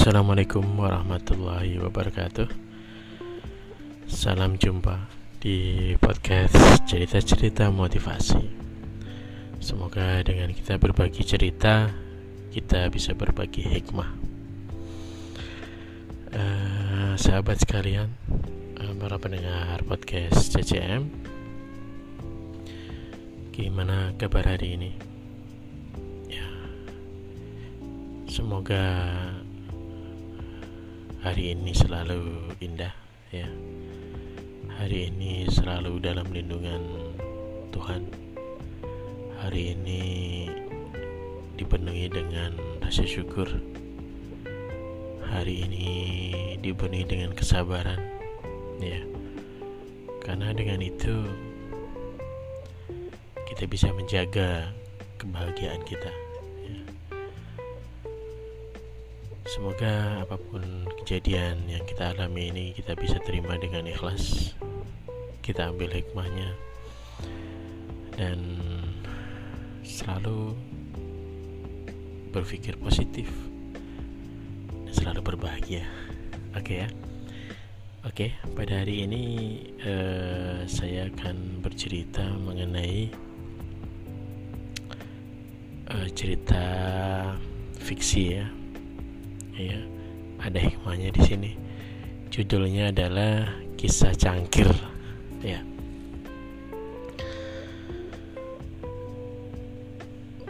Assalamualaikum warahmatullahi wabarakatuh. Salam jumpa di podcast cerita-cerita motivasi. Semoga dengan kita berbagi cerita Kita bisa berbagi hikmah. Uh, Sahabat sekalian uh, Para pendengar podcast CCM Gimana kabar hari ini? Ya Semoga hari ini selalu indah ya. Hari ini selalu dalam lindungan Tuhan. Hari ini dipenuhi dengan rasa syukur. Hari ini dipenuhi dengan kesabaran ya. Karena dengan itu kita bisa menjaga kebahagiaan kita Semoga apa pun kejadian yang kita alami ini kita bisa terima dengan ikhlas. Kita ambil hikmahnya dan selalu berpikir positif dan selalu berbahagia. Oke ya. Oke, pada hari ini uh, saya akan bercerita mengenai uh, cerita fiksi ya ya ada hikmahnya di sini. Judulnya adalah kisah cangkir. Ya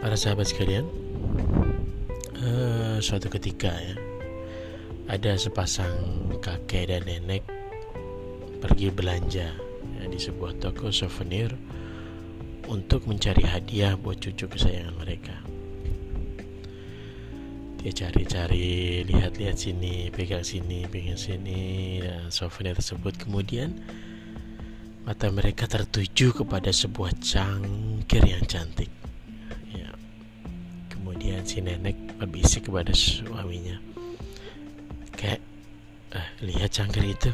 para sahabat sekalian uh, suatu ketika ya ada sepasang kakek dan nenek pergi belanja ya, di sebuah toko souvenir untuk mencari hadiah buat cucu kesayangan mereka dia cari-cari lihat-lihat sini pegang sini pegang sini. Dan souvenir tersebut kemudian mata mereka tertuju kepada sebuah cangkir yang cantik. Ya. Kemudian si nenek berbisik kepada suaminya. Kayak eh, lihat cangkir itu.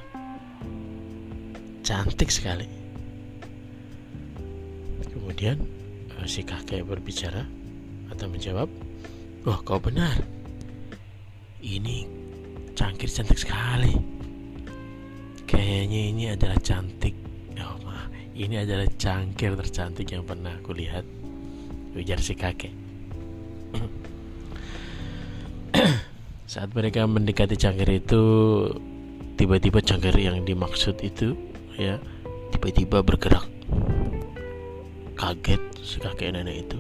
Cantik sekali. Kemudian eh, si kakek berbicara atau menjawab Wah, kau benar. Ini cangkir cantik sekali. Kayaknya ini adalah cantik. Oh, ma, ini adalah cangkir tercantik yang pernah aku lihat. Ujar si kakek. Saat mereka mendekati cangkir itu, tiba-tiba cangkir yang dimaksud itu, ya, tiba-tiba bergerak. Kaget si kakek nenek itu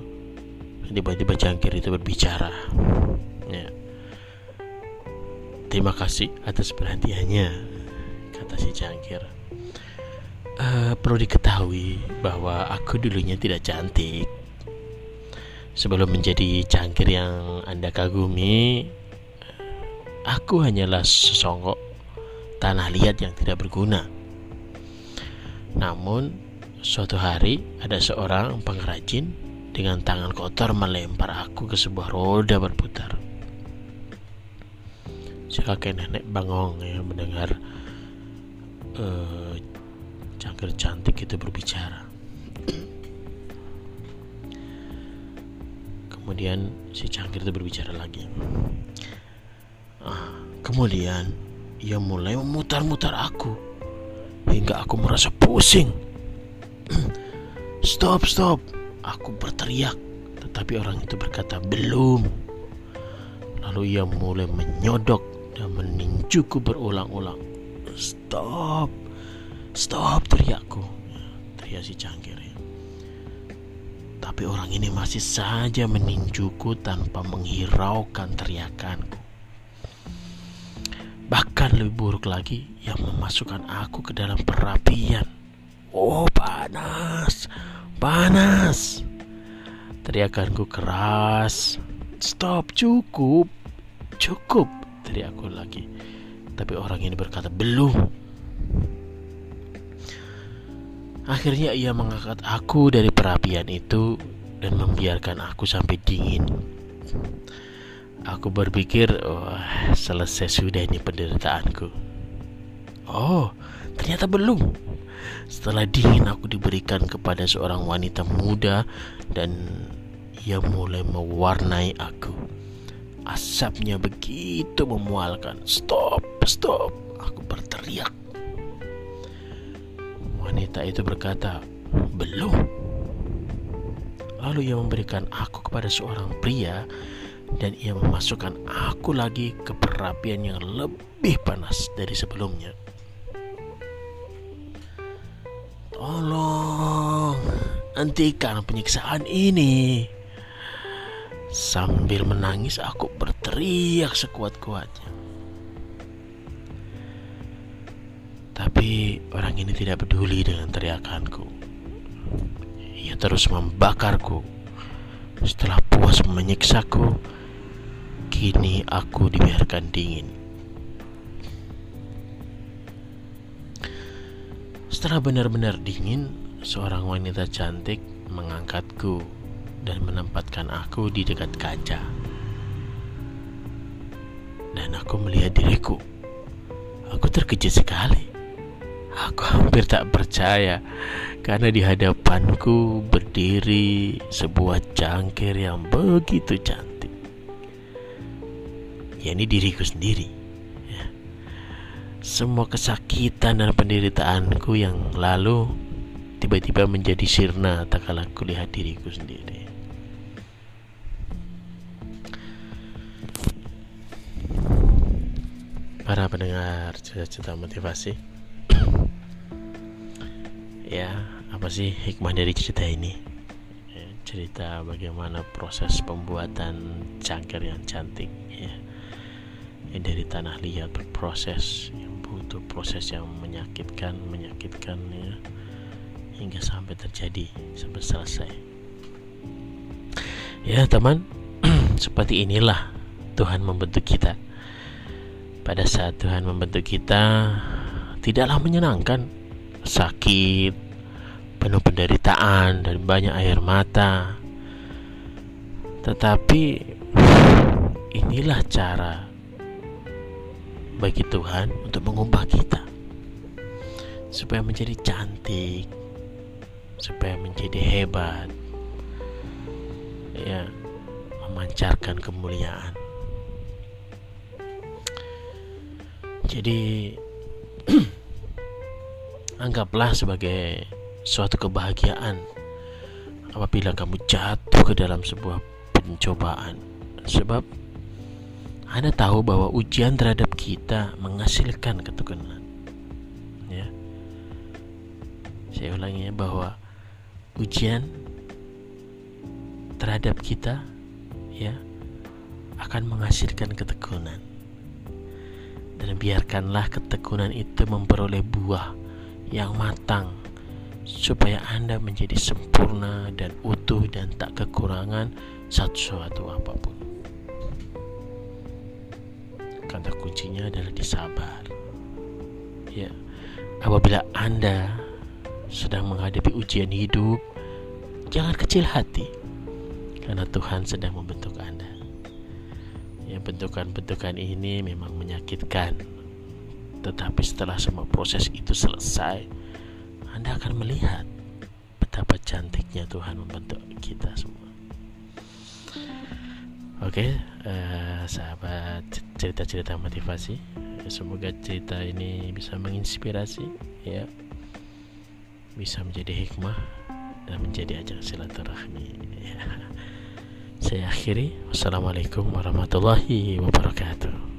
tiba-tiba cangkir itu berbicara ya. Terima kasih atas perhatiannya kata si cangkir uh, perlu diketahui bahwa aku dulunya tidak cantik. Sebelum menjadi cangkir yang anda kagumi aku hanyalah sesongkok tanah liat yang tidak berguna. Namun suatu hari ada seorang pengrajin dengan tangan kotor melempar aku ke sebuah roda berputar. Kakek nenek bangong ya mendengar uh, cangkir cantik itu berbicara. Kemudian si cangkir itu berbicara lagi. Ah, kemudian ia mulai memutar-mutar aku hingga aku merasa pusing. stop, stop. Aku berteriak, tetapi orang itu berkata, "Belum." Lalu ia mulai menyodok dan meninjuku berulang-ulang. "Stop! Stop!" teriakku. Teriak si cangkir. Tapi orang ini masih saja meninjuku tanpa menghiraukan teriakanku. Bahkan lebih buruk lagi, yang memasukkan aku ke dalam perapian. Oh, panas! Panas. Teriakanku keras. Stop, cukup. Cukup, teriakku lagi. Tapi orang ini berkata, belum. Akhirnya ia mengangkat aku dari perapian itu dan membiarkan aku sampai dingin. Aku berpikir, oh, selesai sudah ini penderitaanku. Oh, ternyata belum. Setelah dingin aku diberikan kepada seorang wanita muda dan ia mulai mewarnai aku. Asapnya begitu memualkan. Stop, stop. Aku berteriak. Wanita itu berkata, belum. Lalu ia memberikan aku kepada seorang pria dan ia memasukkan aku lagi ke perapian yang lebih panas dari sebelumnya. Tolong, hentikan penyiksaan ini. Sambil menangis aku berteriak sekuat-kuatnya. Tapi orang ini tidak peduli dengan teriakanku. Ia terus membakarku. Setelah puas menyiksaku, kini aku dibiarkan dingin. Setelah benar-benar dingin, seorang wanita cantik mengangkatku dan menempatkan aku di dekat kaca. Dan aku melihat diriku. Aku terkejut sekali. Aku hampir tak percaya karena di hadapanku berdiri sebuah cangkir yang begitu cantik. Ya ini diriku sendiri. Ya. Semua kesakitan dan penderitaanku yang lalu tiba-tiba menjadi sirna tak kala kulihat diriku sendiri. Para pendengar cerita-cerita motivasi. Ya apa sih hikmah dari cerita ini? Ya, cerita bagaimana proses pembuatan cangkir yang cantik ya. Dari tanah liat berproses yang butuh proses yang menyakitkan menyakitkan ya. Hingga sampai terjadi sampai selesai. Ya teman seperti inilah Tuhan membentuk kita pada saat Tuhan membentuk kita tidaklah menyenangkan. Sakit penuh penderitaan dan banyak air mata. Tetapi inilah cara bagi Tuhan untuk mengubah kita. Supaya menjadi cantik supaya menjadi hebat. Ya memancarkan kemuliaan Jadi anggaplah sebagai suatu kebahagiaan apabila kamu jatuh ke dalam sebuah pencobaan. Sebab Anda tahu bahwa ujian terhadap kita menghasilkan ketekunan. Ya. Saya ulangi ya bahwa ujian terhadap kita ya akan menghasilkan ketekunan dan biarkanlah ketekunan itu memperoleh buah yang matang supaya Anda menjadi sempurna dan utuh dan tak kekurangan satu-satu apa pun. Kata kuncinya adalah disabar. Ya, apabila Anda sedang menghadapi ujian hidup, jangan kecil hati karena Tuhan sedang bentukan-bentukan ini memang menyakitkan. Tetapi setelah semua proses itu selesai, Anda akan melihat betapa cantiknya Tuhan membentuk kita semua. Oke, uh, sahabat cerita-cerita motivasi, semoga cerita ini bisa menginspirasi, ya, bisa menjadi hikmah dan menjadi ajang silaturahmi. Ya. Saya akhiri. Wassalamualaikum warahmatullahi wabarakatuh.